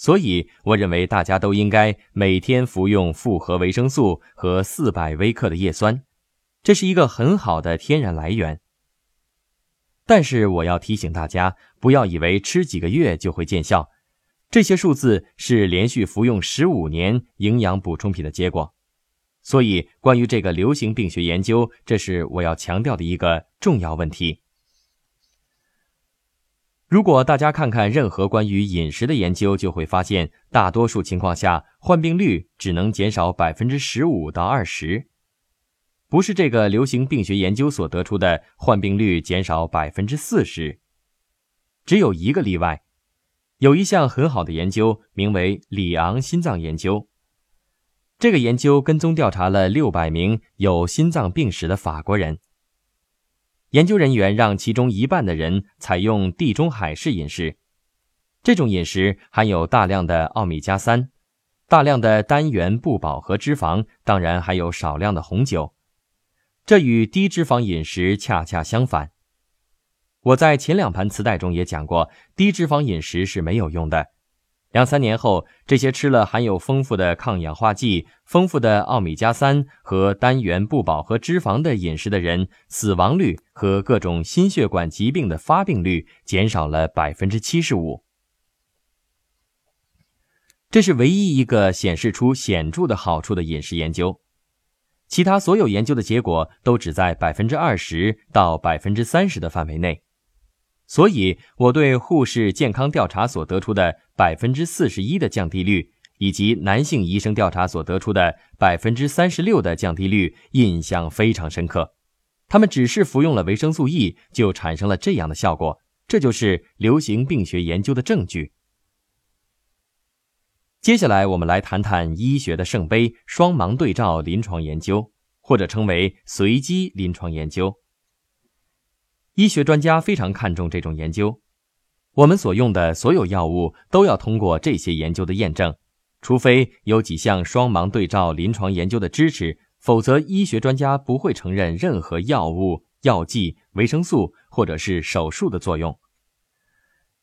所以，我认为大家都应该每天服用复合维生素和四百微克的叶酸，这是一个很好的天然来源。但是，我要提醒大家，不要以为吃几个月就会见效，这些数字是连续服用十五年营养补充品的结果。所以，关于这个流行病学研究，这是我要强调的一个重要问题。如果大家看看任何关于饮食的研究，就会发现，大多数情况下，患病率只能减少百分之十五到二十，不是这个流行病学研究所得出的患病率减少百分之四十。只有一个例外，有一项很好的研究，名为里昂心脏研究。这个研究跟踪调查了六百名有心脏病史的法国人。研究人员让其中一半的人采用地中海式饮食，这种饮食含有大量的奥米加三、大量的单元不饱和脂肪，当然还有少量的红酒。这与低脂肪饮食恰恰相反。我在前两盘磁带中也讲过，低脂肪饮食是没有用的。两三年后，这些吃了含有丰富的抗氧化剂、丰富的奥米加三和单元不饱和脂肪的饮食的人，死亡率和各种心血管疾病的发病率减少了百分之七十五。这是唯一一个显示出显著的好处的饮食研究，其他所有研究的结果都只在百分之二十到百分之三十的范围内。所以，我对护士健康调查所得出的百分之四十一的降低率，以及男性医生调查所得出的百分之三十六的降低率印象非常深刻。他们只是服用了维生素 E，就产生了这样的效果。这就是流行病学研究的证据。接下来，我们来谈谈医学的圣杯——双盲对照临床研究，或者称为随机临床研究。医学专家非常看重这种研究，我们所用的所有药物都要通过这些研究的验证，除非有几项双盲对照临床研究的支持，否则医学专家不会承认任何药物、药剂、维生素或者是手术的作用。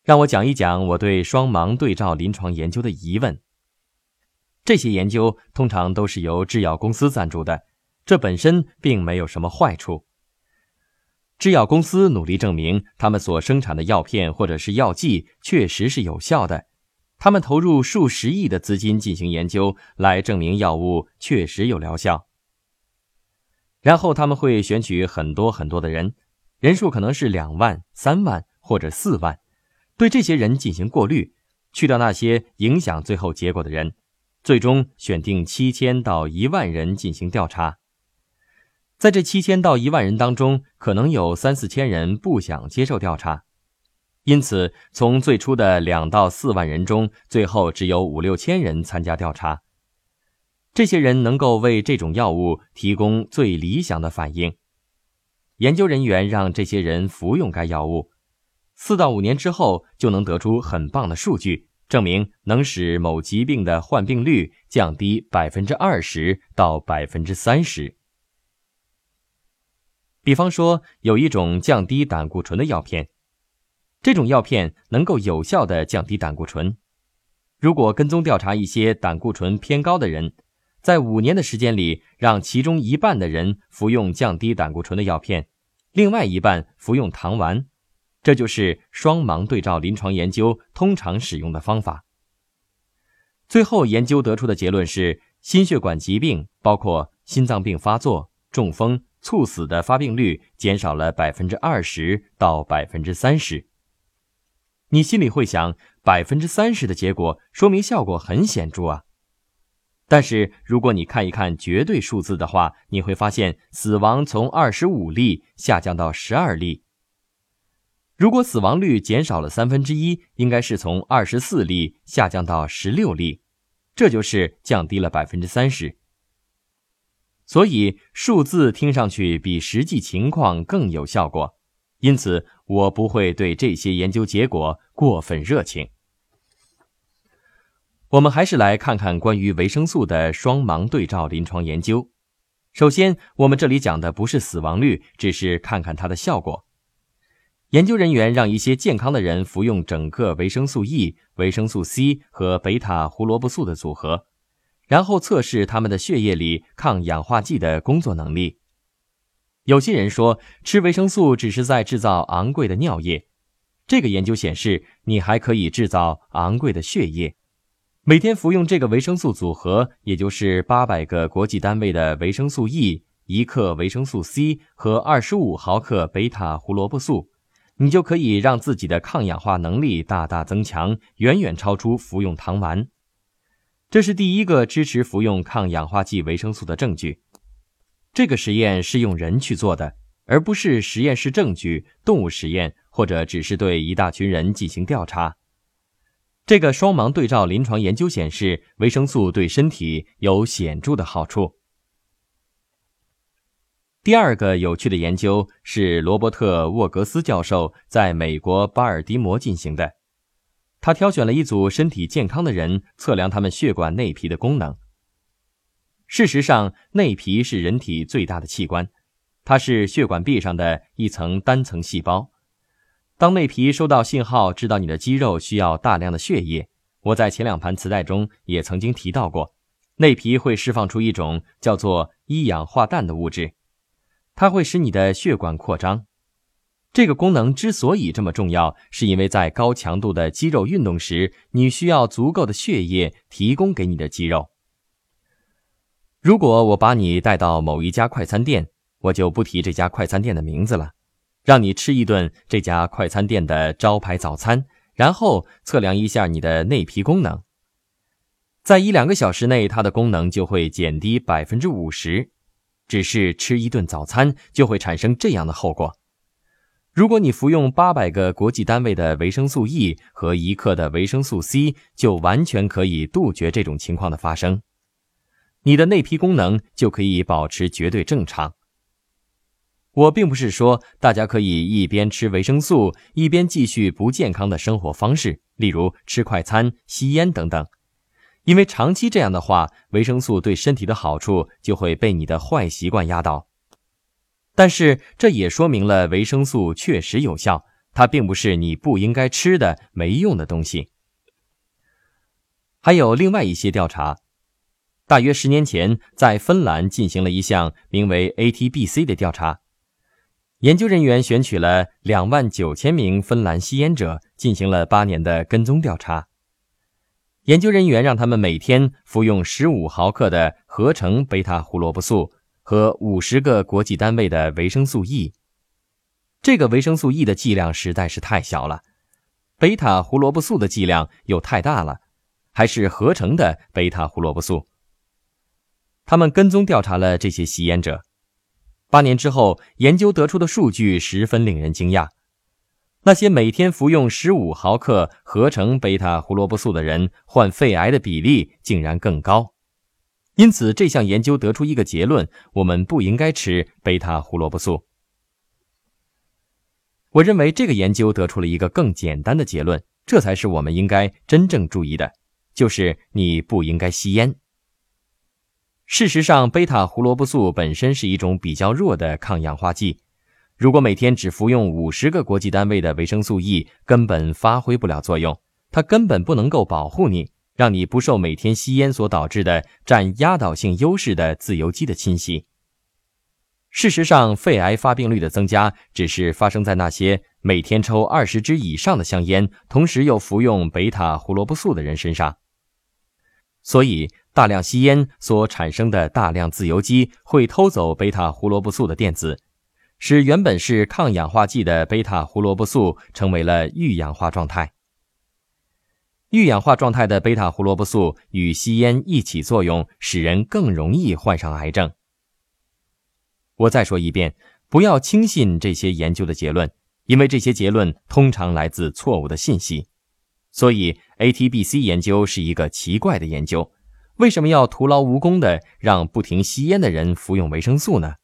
让我讲一讲我对双盲对照临床研究的疑问。这些研究通常都是由制药公司赞助的，这本身并没有什么坏处。制药公司努力证明他们所生产的药片或者是药剂确实是有效的，他们投入数十亿的资金进行研究，来证明药物确实有疗效。然后他们会选取很多很多的人，人数可能是两万、三万或者四万，对这些人进行过滤，去掉那些影响最后结果的人，最终选定七千到一万人进行调查。在这七千到一万人当中，可能有三四千人不想接受调查，因此从最初的两到四万人中，最后只有五六千人参加调查。这些人能够为这种药物提供最理想的反应。研究人员让这些人服用该药物，四到五年之后就能得出很棒的数据，证明能使某疾病的患病率降低百分之二十到百分之三十。比方说，有一种降低胆固醇的药片，这种药片能够有效的降低胆固醇。如果跟踪调查一些胆固醇偏高的人，在五年的时间里，让其中一半的人服用降低胆固醇的药片，另外一半服用糖丸，这就是双盲对照临床研究通常使用的方法。最后研究得出的结论是，心血管疾病，包括心脏病发作、中风。猝死的发病率减少了百分之二十到百分之三十。你心里会想，百分之三十的结果说明效果很显著啊。但是如果你看一看绝对数字的话，你会发现死亡从二十五例下降到十二例。如果死亡率减少了三分之一，应该是从二十四例下降到十六例，这就是降低了百分之三十。所以数字听上去比实际情况更有效果，因此我不会对这些研究结果过分热情。我们还是来看看关于维生素的双盲对照临床研究。首先，我们这里讲的不是死亡率，只是看看它的效果。研究人员让一些健康的人服用整个维生素 E、维生素 C 和贝塔胡萝卜素的组合。然后测试他们的血液里抗氧化剂的工作能力。有些人说吃维生素只是在制造昂贵的尿液，这个研究显示你还可以制造昂贵的血液。每天服用这个维生素组合，也就是八百个国际单位的维生素 E、一克维生素 C 和二十五毫克贝塔胡萝卜素，你就可以让自己的抗氧化能力大大增强，远远超出服用糖丸。这是第一个支持服用抗氧化剂维生素的证据。这个实验是用人去做的，而不是实验室证据、动物实验，或者只是对一大群人进行调查。这个双盲对照临床研究显示，维生素对身体有显著的好处。第二个有趣的研究是罗伯特·沃格斯教授在美国巴尔的摩进行的。他挑选了一组身体健康的人，测量他们血管内皮的功能。事实上，内皮是人体最大的器官，它是血管壁上的一层单层细胞。当内皮收到信号，知道你的肌肉需要大量的血液。我在前两盘磁带中也曾经提到过，内皮会释放出一种叫做一氧化氮的物质，它会使你的血管扩张。这个功能之所以这么重要，是因为在高强度的肌肉运动时，你需要足够的血液提供给你的肌肉。如果我把你带到某一家快餐店，我就不提这家快餐店的名字了。让你吃一顿这家快餐店的招牌早餐，然后测量一下你的内皮功能。在一两个小时内，它的功能就会减低百分之五十。只是吃一顿早餐就会产生这样的后果。如果你服用八百个国际单位的维生素 E 和一克的维生素 C，就完全可以杜绝这种情况的发生。你的内皮功能就可以保持绝对正常。我并不是说大家可以一边吃维生素一边继续不健康的生活方式，例如吃快餐、吸烟等等，因为长期这样的话，维生素对身体的好处就会被你的坏习惯压倒。但是这也说明了维生素确实有效，它并不是你不应该吃的没用的东西。还有另外一些调查，大约十年前在芬兰进行了一项名为 ATBC 的调查。研究人员选取了两万九千名芬兰吸烟者，进行了八年的跟踪调查。研究人员让他们每天服用十五毫克的合成贝塔胡萝卜素和五十个国际单位的维生素 E。这个维生素 E 的剂量实在是太小了，贝塔胡萝卜素的剂量又太大了，还是合成的贝塔胡萝卜素。他们跟踪调查了这些吸烟者。八年之后，研究得出的数据十分令人惊讶。那些每天服用十五毫克合成贝塔胡萝卜素的人，患肺癌的比例竟然更高。因此，这项研究得出一个结论：我们不应该吃贝塔胡萝卜素。我认为这个研究得出了一个更简单的结论，这才是我们应该真正注意的，就是你不应该吸烟。事实上，贝塔胡萝卜素本身是一种比较弱的抗氧化剂。如果每天只服用五十个国际单位的维生素 E，根本发挥不了作用。它根本不能够保护你，让你不受每天吸烟所导致的占压倒性优势的自由基的侵袭。事实上，肺癌发病率的增加只是发生在那些每天抽二十支以上的香烟，同时又服用贝塔胡萝卜素的人身上。所以。大量吸烟所产生的大量自由基会偷走贝塔胡萝卜素的电子，使原本是抗氧化剂的贝塔胡萝卜素成为了预氧化状态。预氧化状态的贝塔胡萝卜素与吸烟一起作用，使人更容易患上癌症。我再说一遍，不要轻信这些研究的结论，因为这些结论通常来自错误的信息。所以，ATBC 研究是一个奇怪的研究。为什么要徒劳无功的让不停吸烟的人服用维生素呢？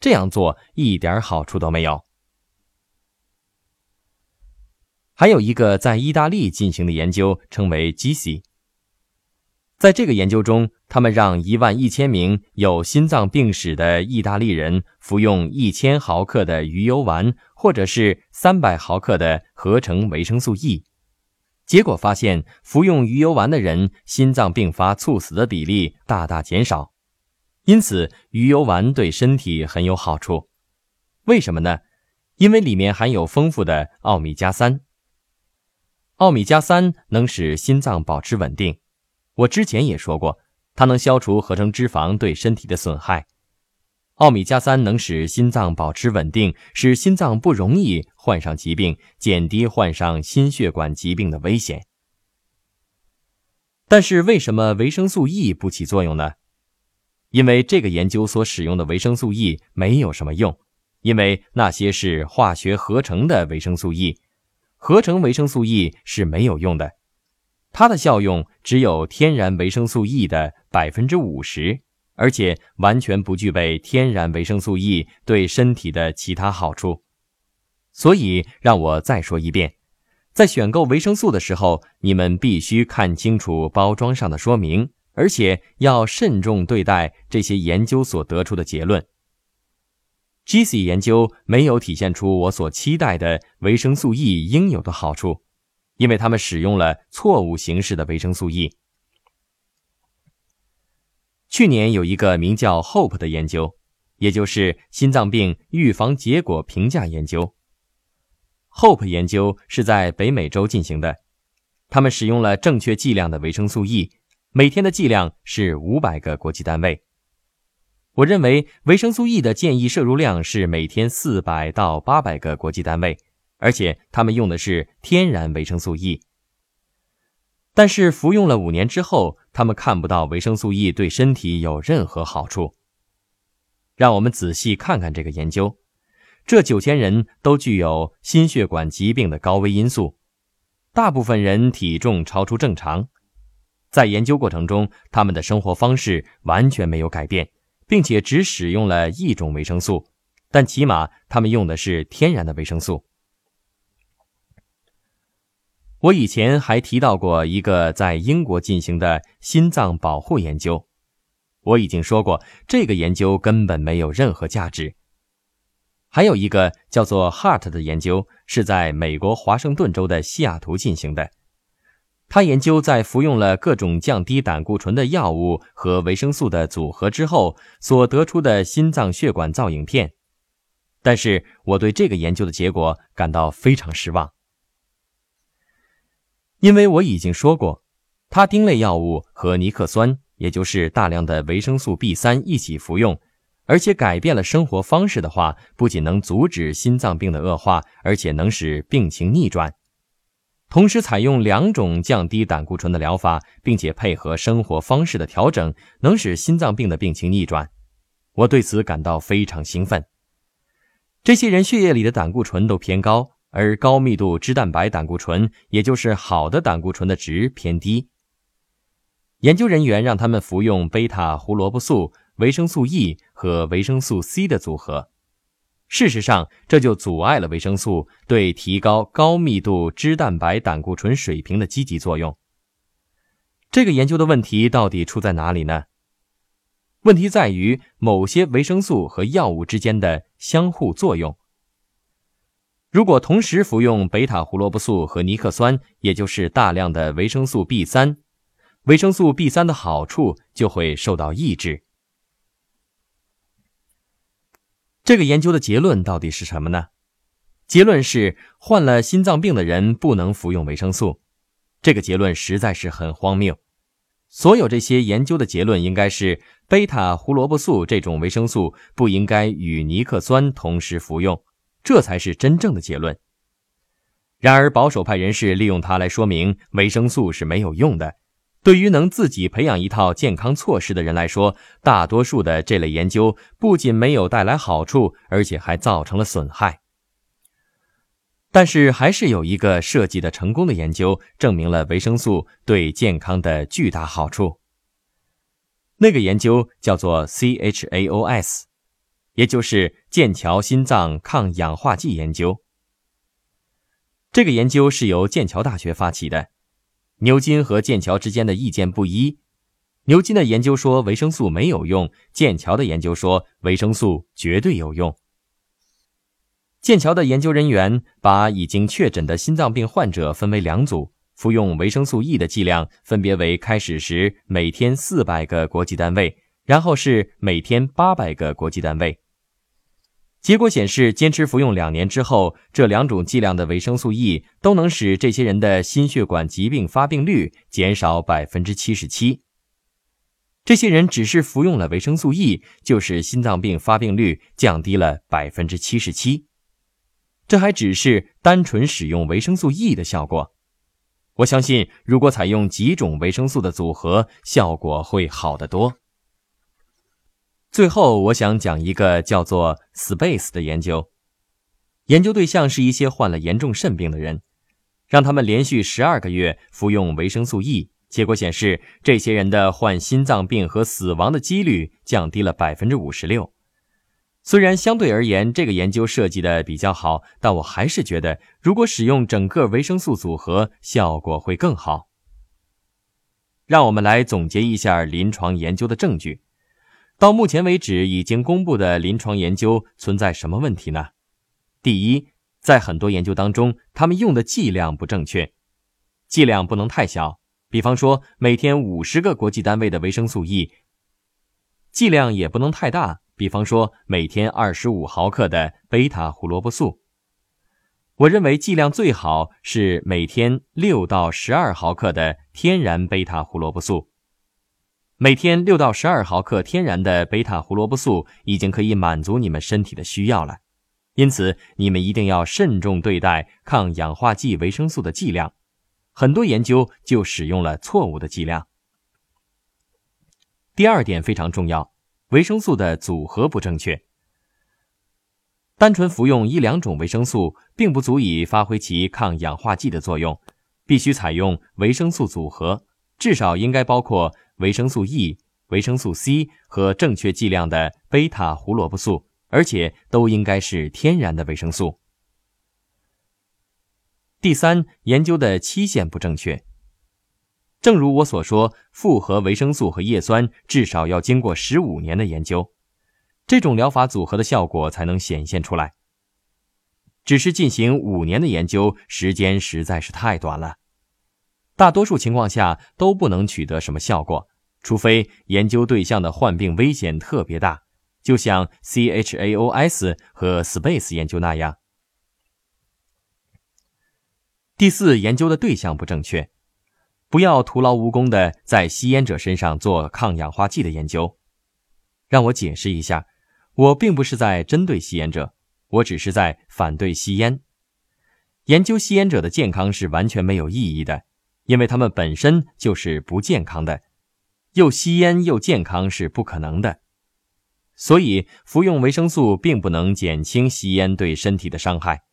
这样做一点好处都没有。还有一个在意大利进行的研究，称为 GC。在这个研究中，他们让一万一千名有心脏病史的意大利人服用一千毫克的鱼油丸，或者是三百毫克的合成维生素 E。结果发现，服用鱼油丸的人心脏病发猝死的比例大大减少，因此鱼油丸对身体很有好处。为什么呢？因为里面含有丰富的奥米加三。奥米加三能使心脏保持稳定。我之前也说过，它能消除合成脂肪对身体的损害。奥米加三能使心脏保持稳定，使心脏不容易患上疾病，减低患上心血管疾病的危险。但是，为什么维生素 E 不起作用呢？因为这个研究所使用的维生素 E 没有什么用，因为那些是化学合成的维生素 E，合成维生素 E 是没有用的，它的效用只有天然维生素 E 的百分之五十。而且完全不具备天然维生素 E 对身体的其他好处，所以让我再说一遍，在选购维生素的时候，你们必须看清楚包装上的说明，而且要慎重对待这些研究所得出的结论。GC 研究没有体现出我所期待的维生素 E 应有的好处，因为他们使用了错误形式的维生素 E。去年有一个名叫 Hope 的研究，也就是心脏病预防结果评价研究。Hope 研究是在北美洲进行的，他们使用了正确剂量的维生素 E，每天的剂量是五百个国际单位。我认为维生素 E 的建议摄入量是每天四百到八百个国际单位，而且他们用的是天然维生素 E。但是服用了五年之后，他们看不到维生素 E 对身体有任何好处。让我们仔细看看这个研究。这九千人都具有心血管疾病的高危因素，大部分人体重超出正常。在研究过程中，他们的生活方式完全没有改变，并且只使用了一种维生素，但起码他们用的是天然的维生素。我以前还提到过一个在英国进行的心脏保护研究，我已经说过这个研究根本没有任何价值。还有一个叫做 Heart 的研究是在美国华盛顿州的西雅图进行的，他研究在服用了各种降低胆固醇的药物和维生素的组合之后所得出的心脏血管造影片，但是我对这个研究的结果感到非常失望。因为我已经说过，他汀类药物和尼克酸，也就是大量的维生素 B 三一起服用，而且改变了生活方式的话，不仅能阻止心脏病的恶化，而且能使病情逆转。同时，采用两种降低胆固醇的疗法，并且配合生活方式的调整，能使心脏病的病情逆转。我对此感到非常兴奋。这些人血液里的胆固醇都偏高。而高密度脂蛋白胆固醇，也就是好的胆固醇的值偏低。研究人员让他们服用贝塔胡萝卜素、维生素 E 和维生素 C 的组合。事实上，这就阻碍了维生素对提高高密度脂蛋白胆固醇水平的积极作用。这个研究的问题到底出在哪里呢？问题在于某些维生素和药物之间的相互作用。如果同时服用贝塔胡萝卜素和尼克酸，也就是大量的维生素 B 三，维生素 B 三的好处就会受到抑制。这个研究的结论到底是什么呢？结论是患了心脏病的人不能服用维生素。这个结论实在是很荒谬。所有这些研究的结论应该是贝塔胡萝卜素这种维生素不应该与尼克酸同时服用。这才是真正的结论。然而，保守派人士利用它来说明维生素是没有用的。对于能自己培养一套健康措施的人来说，大多数的这类研究不仅没有带来好处，而且还造成了损害。但是，还是有一个设计的成功的研究证明了维生素对健康的巨大好处。那个研究叫做 CHAOS。也就是剑桥心脏抗氧化剂研究。这个研究是由剑桥大学发起的。牛津和剑桥之间的意见不一。牛津的研究说维生素没有用，剑桥的研究说维生素绝对有用。剑桥的研究人员把已经确诊的心脏病患者分为两组，服用维生素 E 的剂量分别为开始时每天四百个国际单位，然后是每天八百个国际单位。结果显示，坚持服用两年之后，这两种剂量的维生素 E 都能使这些人的心血管疾病发病率减少百分之七十七。这些人只是服用了维生素 E，就使心脏病发病率降低了百分之七十七。这还只是单纯使用维生素 E 的效果。我相信，如果采用几种维生素的组合，效果会好得多。最后，我想讲一个叫做 SPACE 的研究，研究对象是一些患了严重肾病的人，让他们连续十二个月服用维生素 E。结果显示，这些人的患心脏病和死亡的几率降低了百分之五十六。虽然相对而言，这个研究设计的比较好，但我还是觉得，如果使用整个维生素组合，效果会更好。让我们来总结一下临床研究的证据。到目前为止，已经公布的临床研究存在什么问题呢？第一，在很多研究当中，他们用的剂量不正确，剂量不能太小。比方说，每天五十个国际单位的维生素 E，剂量也不能太大。比方说，每天二十五毫克的贝塔胡萝卜素。我认为剂量最好是每天六到十二毫克的天然贝塔胡萝卜素。每天六到十二毫克天然的贝塔胡萝卜素已经可以满足你们身体的需要了。因此，你们一定要慎重对待抗氧化剂维生素的剂量。很多研究就使用了错误的剂量。第二点非常重要，维生素的组合不正确。单纯服用一两种维生素并不足以发挥其抗氧化剂的作用，必须采用维生素组合，至少应该包括维生素 E、维生素 C 和正确剂量的贝塔胡萝卜素，而且都应该是天然的维生素。第三，研究的期限不正确。正如我所说，复合维生素和叶酸至少要经过十五年的研究，这种疗法组合的效果才能显现出来。只是进行五年的研究，时间实在是太短了，大多数情况下都不能取得什么效果，除非研究对象的患病危险特别大，就像 CHAOS 和 SPACE 研究那样。第四，研究的对象不正确，不要徒劳无功的在吸烟者身上做抗氧化剂的研究。让我解释一下，我并不是在针对吸烟者，我只是在反对吸烟。研究吸烟者的健康是完全没有意义的，因为他们本身就是不健康的，又吸烟又健康是不可能的。所以，服用维生素并不能减轻吸烟对身体的伤害。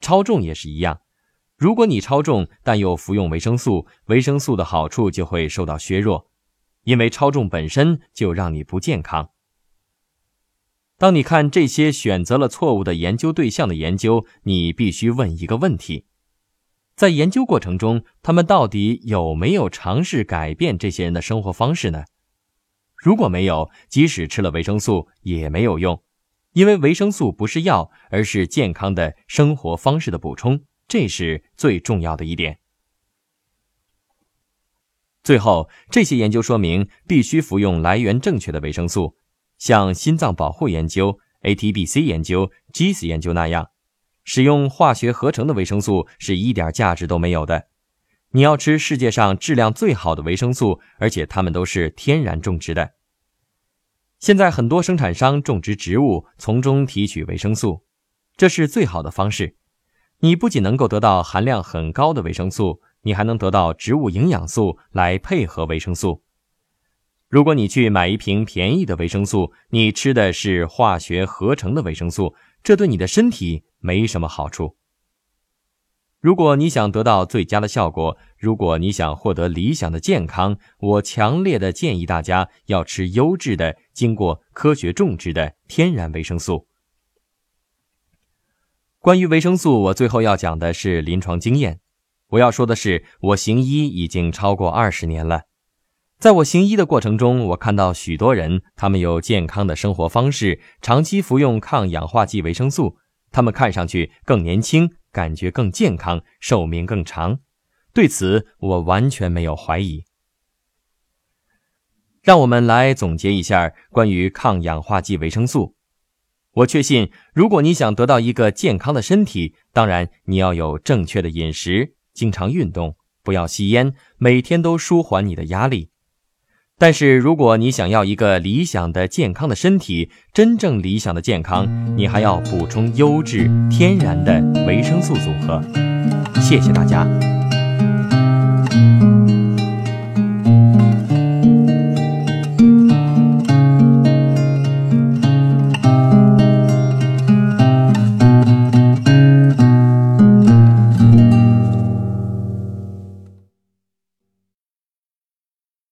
超重也是一样。如果你超重，但又服用维生素，维生素的好处就会受到削弱，因为超重本身就让你不健康。当你看这些选择了错误的研究对象的研究，你必须问一个问题：在研究过程中，他们到底有没有尝试改变这些人的生活方式呢？如果没有，即使吃了维生素也没有用，因为维生素不是药，而是健康的生活方式的补充。这是最重要的一点。最后，这些研究说明必须服用来源正确的维生素，像心脏保护研究、ATBC 研究、GIS 研究那样，使用化学合成的维生素是一点价值都没有的。你要吃世界上质量最好的维生素，而且它们都是天然种植的。现在很多生产商种植植物，从中提取维生素，这是最好的方式。你不仅能够得到含量很高的维生素，你还能得到植物营养素来配合维生素。如果你去买一瓶便宜的维生素，你吃的是化学合成的维生素，这对你的身体没什么好处。如果你想得到最佳的效果，如果你想获得理想的健康，我强烈的建议大家要吃优质的、经过科学种植的天然维生素。关于维生素，我最后要讲的是临床经验。我要说的是，我行医已经超过二十年了。在我行医的过程中，我看到许多人，他们有健康的生活方式，长期服用抗氧化剂维生素，他们看上去更年轻，感觉更健康，寿命更长。对此，我完全没有怀疑。让我们来总结一下关于抗氧化剂维生素。我确信，如果你想得到一个健康的身体，当然你要有正确的饮食，经常运动，不要吸烟，每天都舒缓你的压力。但是，如果你想要一个理想的健康的身体，真正理想的健康，你还要补充优质天然的维生素组合。谢谢大家。